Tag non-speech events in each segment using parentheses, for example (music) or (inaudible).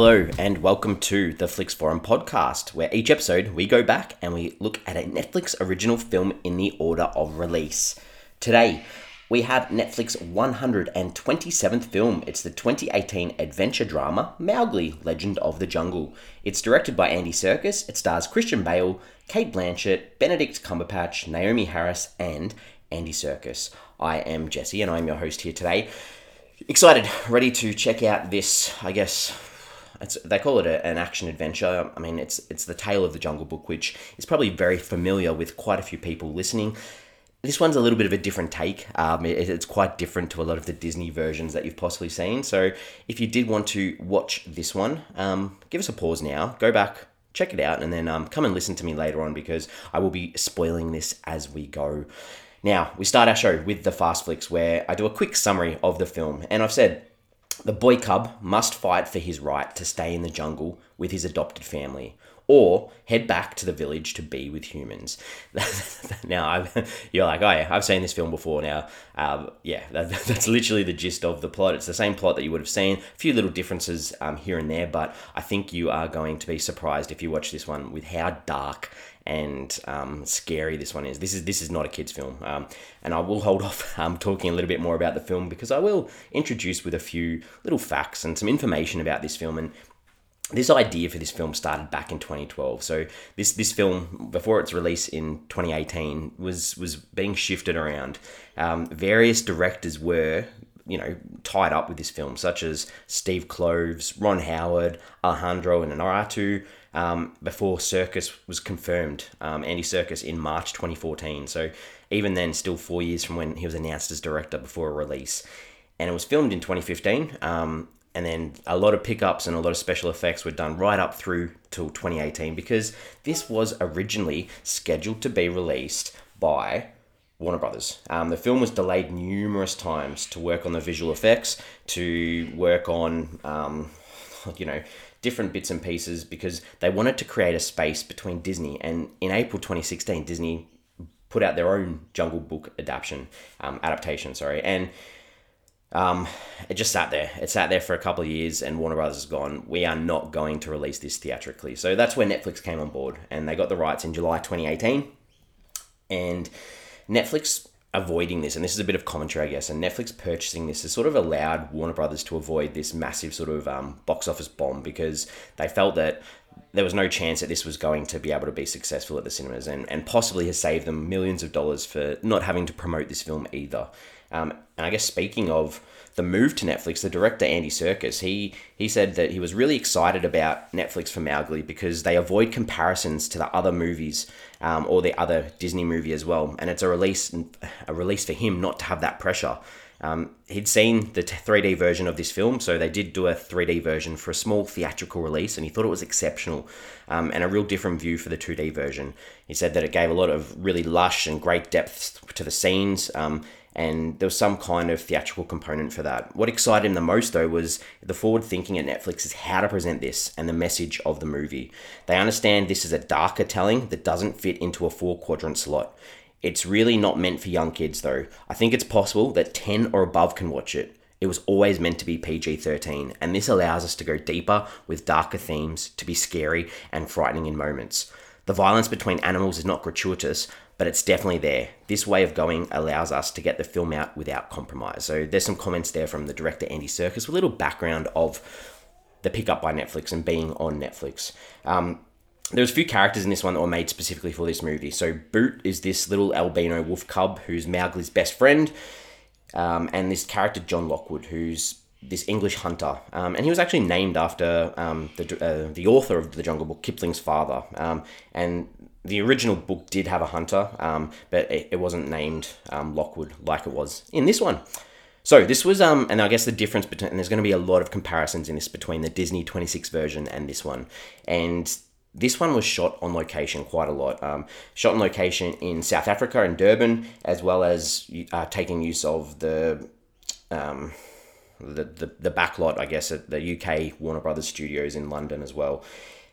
Hello, and welcome to the Flix Forum podcast, where each episode we go back and we look at a Netflix original film in the order of release. Today, we have Netflix 127th film. It's the 2018 adventure drama Mowgli Legend of the Jungle. It's directed by Andy Serkis. It stars Christian Bale, Cate Blanchett, Benedict Cumberbatch, Naomie Harris, and Andy Serkis. I am Jesse, and I'm your host here today. Excited, ready to check out this, I guess, it's, they call it a, an action adventure. I mean, it's it's the tale of the Jungle Book, which is probably very familiar with quite a few people listening. This one's a little bit of a different take. Um, it, it's quite different to a lot of the Disney versions that you've possibly seen. So, if you did want to watch this one, um, give us a pause now. Go back, check it out, and then um, come and listen to me later on because I will be spoiling this as we go. Now, we start our show with the Fast Flicks, where I do a quick summary of the film. And I've said the boy cub must fight for his right to stay in the jungle with his adopted family or head back to the village to be with humans. (laughs) now, I've, you're like, oh yeah, I've seen this film before. Now, um, yeah, that, (laughs) that's literally the gist of the plot. It's the same plot that you would have seen, a few little differences um, here and there, but I think you are going to be surprised if you watch this one with how dark and um, scary this one is. This is this is not a kids' film, um, and I will hold (laughs) off um, talking a little bit more about the film because I will introduce with a few little facts and some information about this film and. This idea for this film started back in 2012. So this this film, before its release in 2018, was was being shifted around. Um, various directors were you know tied up with this film, such as Steve Kloves, Ron Howard, Alejandro Inarritu, um, before Serkis was confirmed, um, Andy Serkis, in March 2014. So even then, still four years from when he was announced as director before a release. And it was filmed in 2015. Um, and then a lot of pickups and a lot of special effects were done right up through till 2018 because this was originally scheduled to be released by Warner Brothers. Um, the film was delayed numerous times to work on the visual effects, to work on, um, you know, different bits and pieces because they wanted to create a space between Disney and in April 2016, Disney put out their own Jungle Book adaptation, um, adaptation, sorry, and um, it just sat there. It sat there for a couple of years, and Warner Brothers has gone. We are not going to release this theatrically. So that's where Netflix came on board, and they got the rights in July 2018. And Netflix avoiding this, and this is a bit of commentary, I guess, and Netflix purchasing this has sort of allowed Warner Brothers to avoid this massive sort of um, box office bomb because they felt that there was no chance that this was going to be able to be successful at the cinemas and, and possibly has saved them millions of dollars for not having to promote this film either. Um, and I guess speaking of the move to Netflix, the director Andy Serkis, he he said that he was really excited about Netflix for Mowgli because they avoid comparisons to the other movies um, or the other Disney movie as well, and it's a release a release for him not to have that pressure. Um, he'd seen the 3D version of this film, so they did do a 3D version for a small theatrical release, and he thought it was exceptional um, and a real different view for the 2D version. He said that it gave a lot of really lush and great depth to the scenes, um, and there was some kind of theatrical component for that. What excited him the most, though, was the forward thinking at Netflix is how to present this and the message of the movie. They understand this is a darker telling that doesn't fit into a four quadrant slot. It's really not meant for young kids, though. I think it's possible that 10 or above can watch it. It was always meant to be PG 13, and this allows us to go deeper with darker themes, to be scary and frightening in moments. The violence between animals is not gratuitous, but it's definitely there. This way of going allows us to get the film out without compromise. So there's some comments there from the director Andy Serkis with a little background of the pickup by Netflix and being on Netflix. Um, there's a few characters in this one that were made specifically for this movie. So Boot is this little albino wolf cub who's Mowgli's best friend, um, and this character John Lockwood, who's this English hunter, um, and he was actually named after um, the uh, the author of the Jungle Book, Kipling's father. Um, and the original book did have a hunter, um, but it, it, wasn't named um, Lockwood like it was in this one. So this was, um, and I guess the difference between, and there's going to be a lot of comparisons in this between the Disney 26 version and this one, and this one was shot on location quite a lot. Shot on location in South Africa in Durban, as well as uh, taking use of the, the the the backlot, I guess, at the UK Warner Brothers studios in London as well.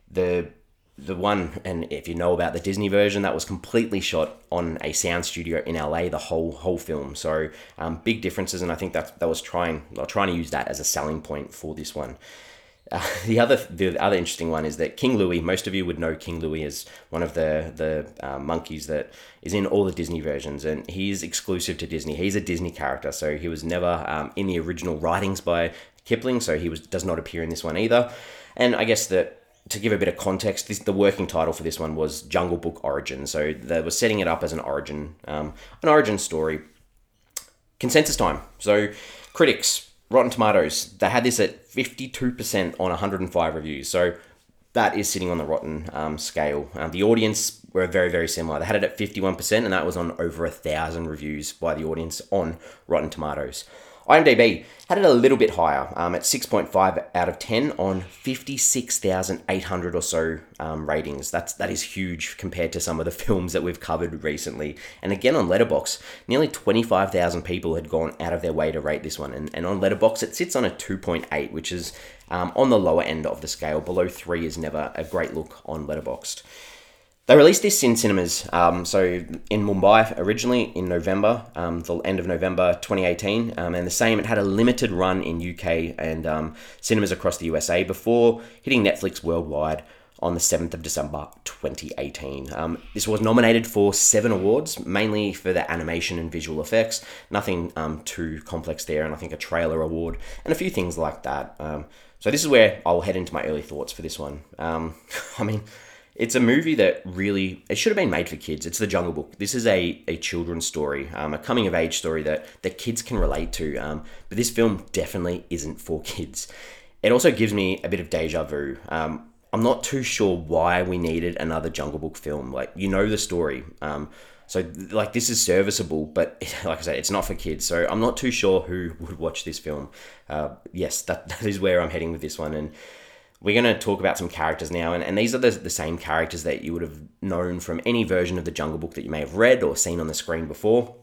The the one, and if you know about the Disney version, that was completely shot on a sound studio in LA. The whole whole film, so um, big differences, and I think that that was trying, trying to use that as a selling point for this one. Uh, (laughs) the other the other interesting one is that King Louis. Most of you would know King Louis as one of the the uh, monkeys that is in all the Disney versions, and he's exclusive to Disney. He's a Disney character, so he was never um, in the original writings by Kipling, so he was does not appear in this one either. And I guess that to give a bit of context, this, the working title for this one was Jungle Book Origin. So they were setting it up as an origin, um, an origin story. Consensus time. So critics, Rotten Tomatoes, they had this at 52% on 105 reviews. So that is sitting on the Rotten um, scale. Um, the audience were very, very similar. They had it at 51%, and that was on over a thousand reviews by the audience on Rotten Tomatoes. IMDb had it a little bit higher um, at 6.5 out of 10 on 56,800 or so um, ratings. That's that is huge compared to some of the (laughs) films that we've covered recently. And again on Letterboxd, nearly 25,000 people had gone out of their way to rate this one. And, and on Letterboxd, it sits on a 2.8, which is um, on the lower end of the scale. Below 3 is never a great look on Letterboxd. They released this in cinemas, um, so in Mumbai originally in November, um, the end of November 2018, um, and the same. It had a limited run in UK and um, cinemas across the USA before hitting Netflix worldwide on the 7th of December 2018. Um, this was nominated for seven awards, mainly for the animation and visual effects. Nothing um, too complex there, and I think a trailer award and a few things like that. so this is where I'll head into my early thoughts for this one. (laughs) I mean it's a movie that really it should have been made for kids. It's the Jungle Book. This is a, a children's story, um, a coming of age story that that kids can relate to. Um, but this film definitely isn't for kids. It also gives me a bit of deja vu. Um, I'm not too sure why we needed another Jungle Book film. Like you know the story. Um, so like this is serviceable, but (laughs) like I said, it's not for kids. So I'm not too sure who would watch this film. Uh, yes, that, (laughs) that is where I'm heading with this one, and we're going to talk about some characters now, and, and these are the, the same characters that you would have known from any version of the Jungle Book that you may have read or seen on the screen before.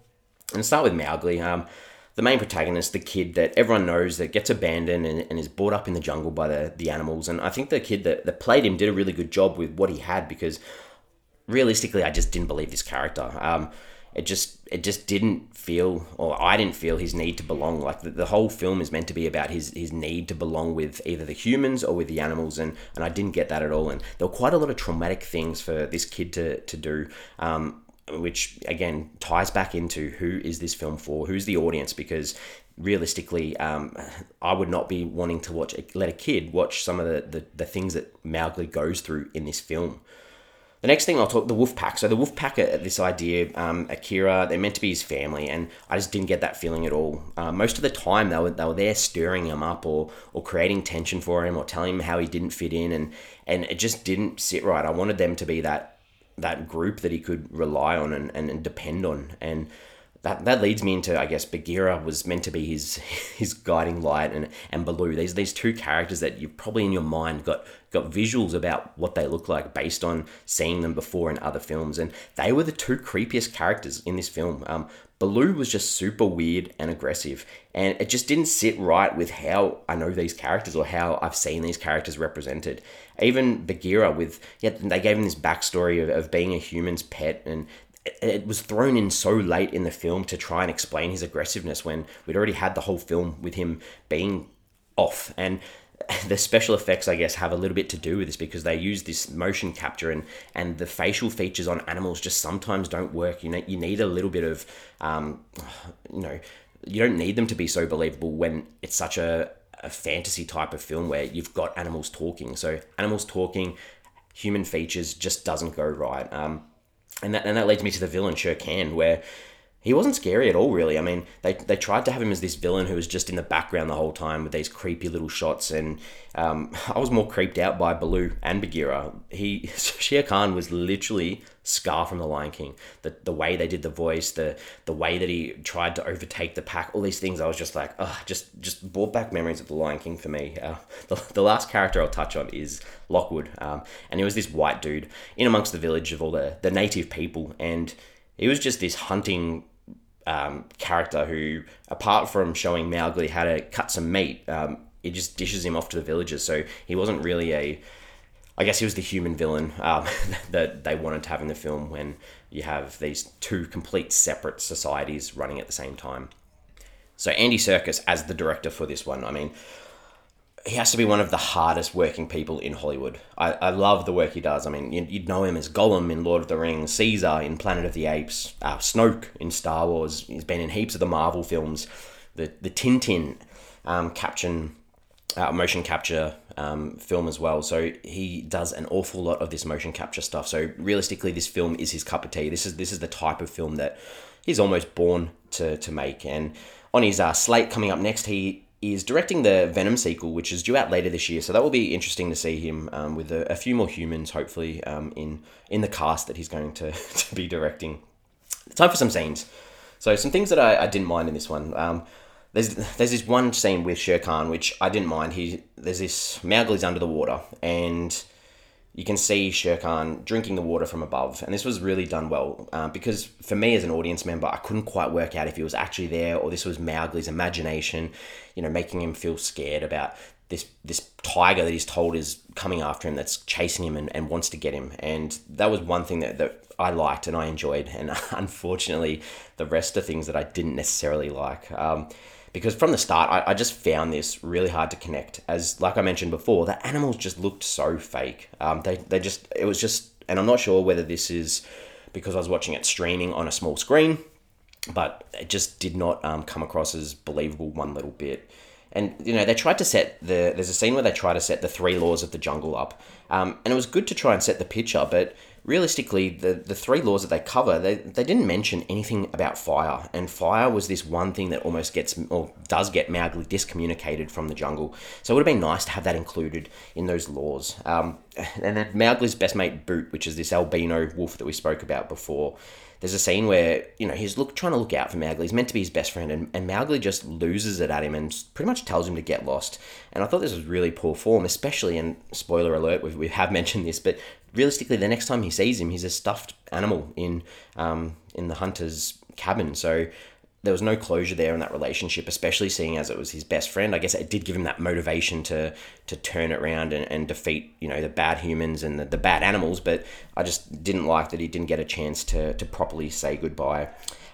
And start with Mowgli, um, the main protagonist, the kid that everyone knows that gets abandoned and, and is brought up in the jungle by the, the animals. And I think the kid that, that played him did a really good job with what he had because realistically, I just didn't believe this character. Um, it just it just didn't feel or I didn't feel his need to belong. Like the, the whole film is meant to be about his his need to belong with either the humans or with the animals and and I didn't get that at all. And there were quite a lot of traumatic things for this kid to to do um, which again ties back into who is this film for who's the audience because realistically um, I would not be wanting to watch let a kid watch some of the, the, the things that Mowgli goes through in this film the next thing I'll talk the wolf pack. So the wolf pack, this idea, um, Akela, they're meant to be his family, and I just didn't get that feeling at all. Uh, most of the time, they were they were there stirring him up or or creating tension for him or telling him how he didn't fit in, and and it just didn't sit right. I wanted them to be that that group that he could rely on and, and, and depend on, and that that leads me into I guess Bagheera was meant to be his (laughs) his guiding light and and Baloo. These these two characters that you've probably in your mind got got visuals about what they look like based on seeing them before in other films, and they were the two creepiest characters in this film. Um, Baloo was just super weird and aggressive, and it just didn't sit right with how I know these characters or how I've seen these characters represented. Even Bagheera, with yeah, they gave him this backstory of, of being a human's pet, and it was thrown in so late in the film to try and explain his aggressiveness when we'd already had the whole film with him being off. And (laughs) the special effects i guess have a little bit to do with this because they use this motion capture and and the facial features on animals just sometimes don't work. You know you need a little bit of um, (sighs) you know you don't need them to be so believable when it's such a, a fantasy type of film where you've got animals talking. So animals talking human features just doesn't go right. Um, and that and that leads me to the villain Shere Khan, where he wasn't scary at all, really. I mean, they, they tried to have him as this villain who was just in the background the whole time with these creepy little shots, and um, (laughs) I was more creeped out by Baloo and Bagheera. He (laughs) Shere Khan was literally Scar from The Lion King. The the way they did the voice, the the way that he tried to overtake the pack, all these things, I was just like, oh, just just brought back memories of The Lion King for me. Uh, (laughs) the, the last character I'll touch on is Lockwood, um, and he was this white dude in amongst the village of all the the native people, and he was just this hunting um, character who, apart from showing Mowgli how to cut some meat, um, it just dishes him off to the villagers. So he wasn't really a, I guess he was the human villain um, (laughs) that they wanted to have in the film when you have these two complete separate societies running at the same time. So Andy Serkis as the director for this one, I mean, he has to be one of the hardest working people in Hollywood. I, I love the work he does. I mean, you'd, you'd know him as Gollum in Lord of the Rings, Caesar in Planet of the Apes, uh, Snoke in Star Wars. He's been in heaps of the Marvel films, the the Tintin um, caption, uh, motion capture um, film as well. So he does an awful lot of this motion capture stuff. So realistically, this film is his cup of tea. This is this is the type of film that he's almost born to to make. And on his uh, slate coming up next, he is directing the Venom sequel, which is due out later this year. So that will be interesting to see him um, with a, a, few more humans, hopefully, um, in in the cast that he's going to, (laughs) to be directing. Time for some scenes. So some things that I, I didn't mind in this one. Um, there's there's this one scene with Shere Khan which I didn't mind. He there's this Mowgli's under the water and you can see Shere Khan drinking the water from above, and this was really done well uh, because for me as an audience member, I couldn't quite work out if he was actually there or this was Mowgli's imagination, you know, making him feel scared about this this tiger that he's told is coming after him, that's chasing him and, and wants to get him, and that was one thing that, that I liked and I enjoyed, and (laughs) unfortunately, the rest of things that I didn't necessarily like. Um, because from the start I, I just found this really hard to connect. As like i mentioned before the animals just looked so fake. Um, they, they just it was just and i'm not sure whether this is because i was watching it streaming on a small screen but it just did not um, come across as believable one little bit. And you know they tried to set the there's a scene where they try to set the three laws of the jungle up. Um, and it was good to try and set the picture but realistically, the, the three laws that they cover, they, they didn't mention anything about fire. And fire was this one thing that almost gets, or does get Mowgli discommunicated from the jungle. So it would have been nice to have that included in those laws. Um, and then Mowgli's best mate, Boot, which is this albino wolf that we spoke about before. There's a scene where, you know, he's look, trying to look out for Mowgli. He's meant to be his best friend, and, and Mowgli just loses it at him and pretty much tells him to get lost. And I thought this was really poor form, especially, and spoiler alert, we we have (laughs) mentioned this, but realistically, the next time he sees him, he's a stuffed animal in um, in the hunter's cabin. So there was no closure there in that relationship, especially seeing as it was his best friend. I guess it did give him that motivation to to turn it around and, and defeat, you know, the bad humans and the, the bad animals. But I just didn't like that he didn't get a chance to, to properly say goodbye.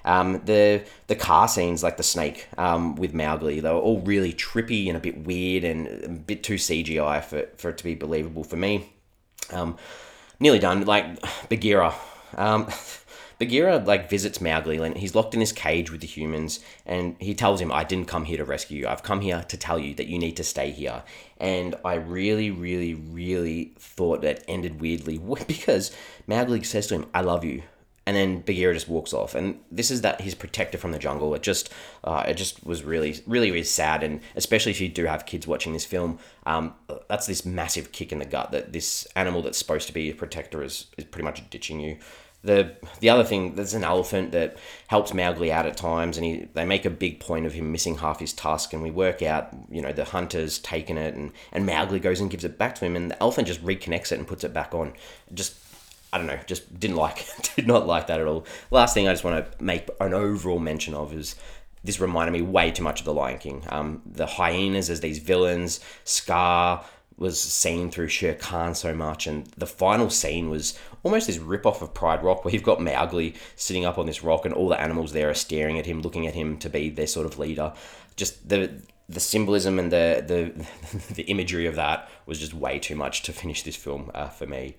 Um, the the Kaa scenes, like the snake um, with Mowgli, they were all really trippy and a bit weird and a bit too CGI for, for it to be believable for me. Um, nearly done. Like (sighs) Bagheera. (laughs) Bagheera like visits Mowgli and he's locked in his cage with the humans and he tells him, I didn't come here to rescue you. I've come here to tell you that you need to stay here. And I really, really, really thought that ended weirdly (laughs) because Mowgli says to him, I love you and then Bagheera just walks off. And this is that he's protected from the jungle. It just, uh, it just was really, really, really sad. And especially if you do have kids watching this film, um, that's this massive kick in the gut that this animal that's supposed to be a protector is, is pretty much ditching you. The the other thing, there's an elephant that helps Mowgli out at times, and he they make a big point of him missing half his tusk, and we work out, you know, the hunter's taken it, and and Mowgli goes and gives it back to him, and the elephant just reconnects it and puts it back on. Just I don't know, just didn't like, (laughs) did not like that at all. Last thing I just want to make an overall mention of is this reminded me way too much of The Lion King. Um, the hyenas as these villains, Scar was seen through Shere Khan so much, and the final scene was almost this rip off of Pride Rock, where you've got Mowgli sitting up on this rock, and all the animals there are staring at him, looking at him to be their sort of leader. Just the the symbolism and the the (laughs) the imagery of that was just way too much to finish this film uh, for me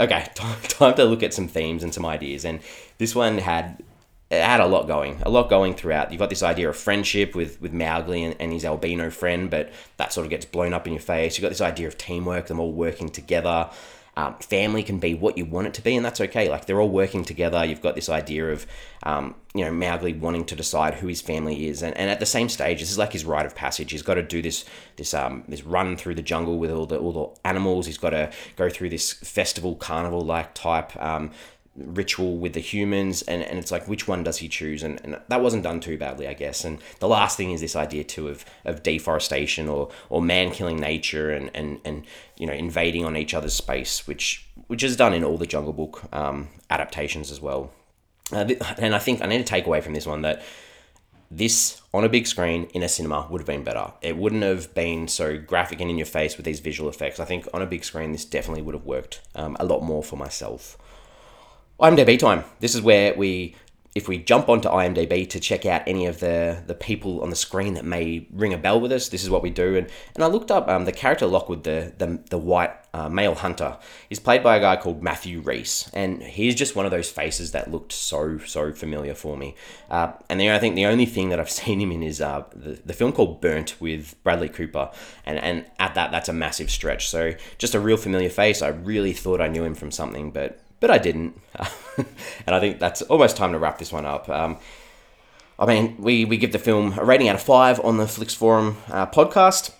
okay, time, (laughs) time to look at some themes and some ideas. And this one had it had a lot going, a lot going throughout. You've got this idea of friendship with with Mowgli and, and his albino friend, but that sort of gets blown up in your face. You've got this idea of teamwork, them all working together. Um, family can be what you want it to be, and that's okay. Like they're all working together. You've got this idea of, um, you know, Mowgli wanting to decide who his family is, and, and at the same stage, this is like his rite of passage. He's got to do this this um this run through the jungle with all the all the animals. He's got to go through this festival, carnival like type um, ritual with the humans and, and it's like which one does he choose and, and that wasn't done too badly i guess and the last thing is this idea too of, of deforestation or or man killing nature and, and and you know invading on each other's space which which is done in all the jungle book um, adaptations as well uh, and i think i need to take away from this one that this on a big screen in a cinema would have been better. It wouldn't have been so graphic and in your face with these visual effects. I think on a big screen, this definitely would have worked um, a lot more for myself. IMDb time. This is where we if we jump onto IMDb to check out any of the the people on the screen that may ring a bell with us, this is what we do. And and I looked up um, the character Lockwood, the the, the white uh, male hunter, is played by a guy called Matthew Rhys, and he's just one of those faces that looked so so familiar for me. Uh, and then I think the only thing that I've (laughs) seen him in is uh, the, the film called Burnt with Bradley Cooper, and and at that that's a massive stretch. So just a real familiar face. I really thought I knew him from something, but but I didn't. (laughs) and I think that's almost time to wrap this one up. Um, I mean, we, we give the film a rating out of five on the Flix Forum uh, podcast.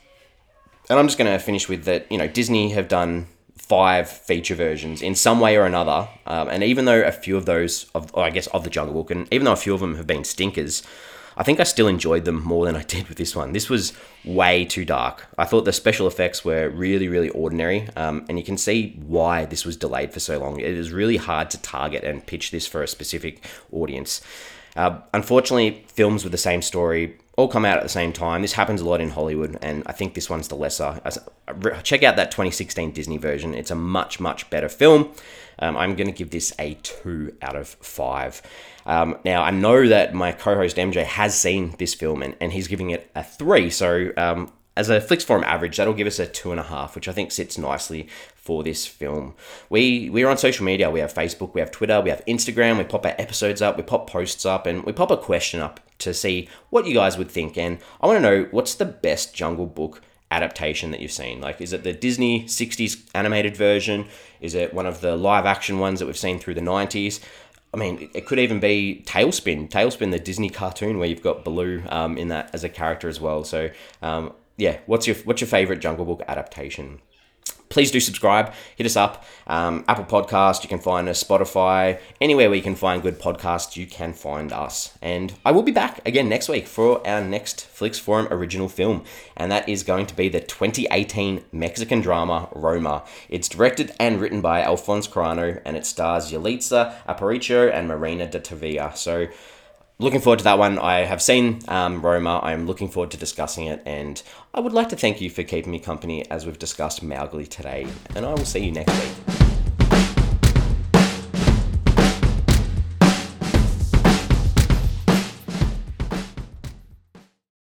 And I'm just going to finish with that, you know, Disney have done five feature versions in some way or another. Um, and even though a few of those, of, I guess, of the Jungle Book, and even though a few of them have been stinkers, I think I still enjoyed them more than I did with this one. This was way too dark. I thought the special effects were really, really ordinary, um, and you can see why this was delayed for so long. It is really hard to target and pitch this for a specific audience. Uh, unfortunately, films with the same story all come out at the same time. This happens a lot in Hollywood, and I think this one's the lesser. Check out that 2016 Disney version. It's a much, much better film. Um, I'm going to give this a 2 out of 5. Um, now, I know that my co host MJ has seen this film and, and he's giving it a 3. So, um, as a Flix Forum average, that'll give us a 2.5, which I think sits nicely for this film. We, we're on social media. We have Facebook, we have Twitter, we have Instagram. We pop our episodes up, we pop posts up, and we pop a question up to see what you guys would think. And I want to know what's the best Jungle Book adaptation that you've seen? Like, is it the Disney 60s animated version? Is it one of the live action ones that we've seen through the 90s? I mean, it could even be TaleSpin, TaleSpin, the Disney cartoon where you've got Baloo um, in that as a character as well. So, um, yeah, what's your what's your favorite Jungle Book adaptation? Please do subscribe. Hit us up. Um, Apple Podcast, you can find us. Spotify, anywhere where you can find good podcasts, you can find us. And I will be back again next week for our next Flix Forum original film, and that is going to be the 2018 Mexican drama Roma. It's directed and written by Alfonso Cuarón, and it stars Yalitza Aparicio and Marina de Tavira. So looking forward to that one. I have seen um, Roma. I'm looking forward to discussing it, and I would like to thank you for keeping me company as we've discussed Mowgli today. And I will see you next week.